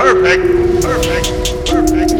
Perfect. Perfect. Perfect.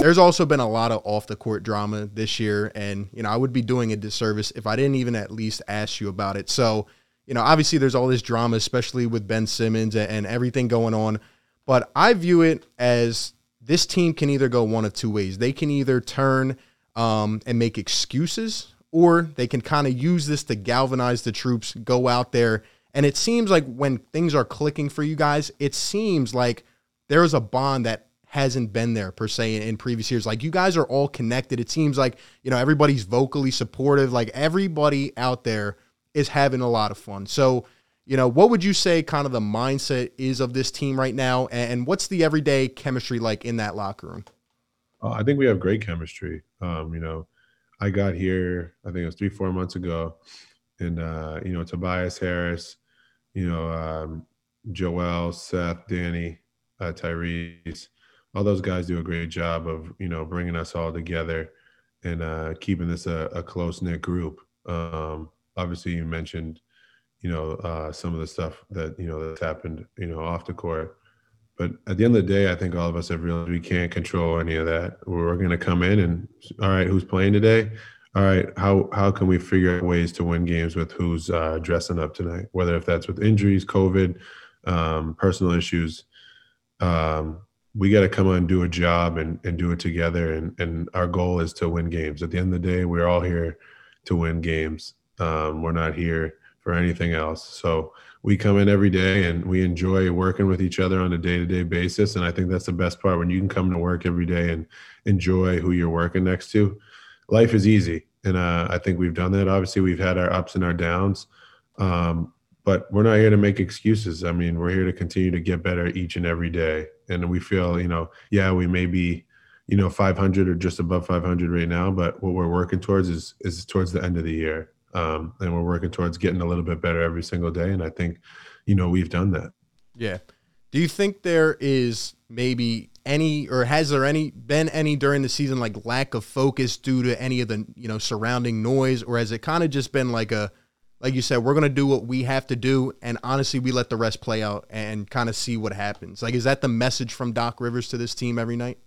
There's also been a lot of off the court drama this year, and you know I would be doing a disservice if I didn't even at least ask you about it. So, you know, obviously there's all this drama, especially with Ben Simmons and, everything going on. But I view it as this team can either go one of two ways. They can either turn um, and make excuses, or they can kind of use this to galvanize the troops, go out there. And it seems like when things are clicking for you guys, it seems like there is a bond that hasn't been there per se in, in previous years. Like you guys are all connected. It seems like, you know, everybody's vocally supportive. Like everybody out there is having a lot of fun. So, you know, what would you say kind of the mindset is of this team right now? And, and what's the everyday chemistry like in that locker room? Uh, I think we have great chemistry. Um, you know, I got here, I think it was three, four months ago, and uh, you know, Tobias Harris, you know, um, Joel, Seth, Danny, uh, Tyrese, all those guys do a great job of you know bringing us all together and uh, keeping this a, a close knit group. Um, obviously, you mentioned, you know, uh, some of the stuff that you know that's happened, you know, off the court. But at the end of the day, I think all of us have realized we can't control any of that. We're going to come in and, all right, who's playing today? All right, how how can we figure out ways to win games with who's uh, dressing up tonight? Whether if that's with injuries, COVID, um, personal issues, um, we got to come on and do a job and, and do it together. And and our goal is to win games. At the end of the day, we're all here to win games. Um, we're not here for anything else. So we come in every day and we enjoy working with each other on a day-to-day basis. And i think that's the best part when you can come to work every day and enjoy who you're working next to. Life is easy. And uh, i think we've done that. Obviously we've had our ups and our downs um, but we're not here to make excuses. I mean we're here to continue to get better each and every day. And we feel you know yeah we may be you know 500 or just above 500 right now but what we're working towards is is towards the end of the year um, and we're working towards getting a little bit better every single day. And I think, you know, we've done that. Yeah. Do you think there is maybe any, or has there any been any during the season like lack of focus due to any of the you know surrounding noise, or has it kind of just been like a, like you said, we're gonna do what we have to do, and honestly, we let the rest play out and kind of see what happens. Like, is that the message from Doc Rivers to this team every night?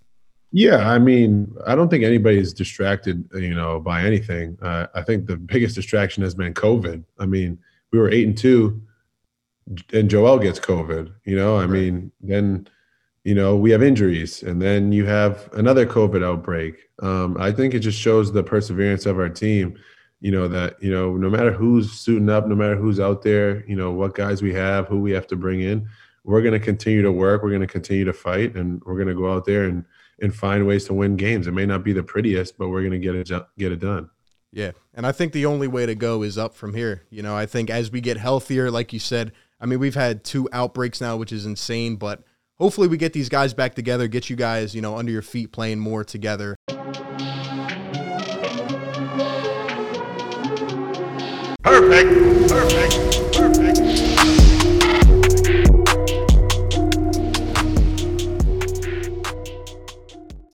Yeah, I mean, I don't think anybody's distracted, you know, by anything. Uh, I think the biggest distraction has been COVID. I mean, we were eight and two, and Joel gets COVID. You know, I right. mean, then you know we have injuries, and then you have another COVID outbreak. Um, I think it just shows the perseverance of our team. You know that you know no matter who's suiting up, no matter who's out there, you know what guys we have, who we have to bring in, we're going to continue to work. We're going to continue to fight, and we're going to go out there and and find ways to win games. It may not be the prettiest, but we're going to get it get it done. Yeah, and I think the only way to go is up from here. You know, I think as we get healthier, like you said, I mean, we've had two outbreaks now, which is insane, but hopefully we get these guys back together, get you guys, you know, under your feet playing more together. Perfect. Perfect. Perfect.